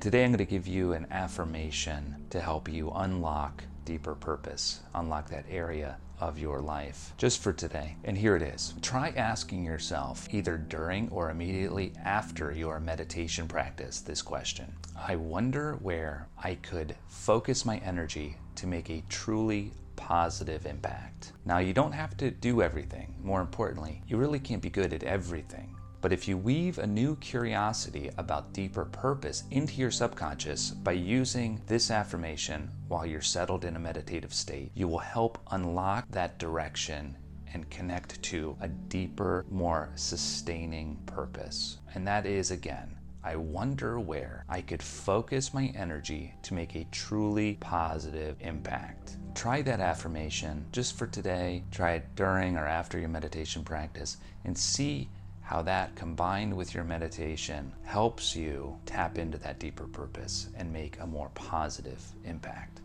Today I'm going to give you an affirmation to help you unlock deeper purpose, unlock that area of your life just for today. And here it is. Try asking yourself, either during or immediately after your meditation practice, this question I wonder where I could focus my energy to make a truly positive impact. Now, you don't have to do everything. More importantly, you really can't be good at everything. But if you weave a new curiosity about deeper purpose into your subconscious by using this affirmation while you're settled in a meditative state, you will help unlock that direction and connect to a deeper, more sustaining purpose. And that is, again, I wonder where I could focus my energy to make a truly positive impact. Try that affirmation just for today. Try it during or after your meditation practice and see how that combined with your meditation helps you tap into that deeper purpose and make a more positive impact.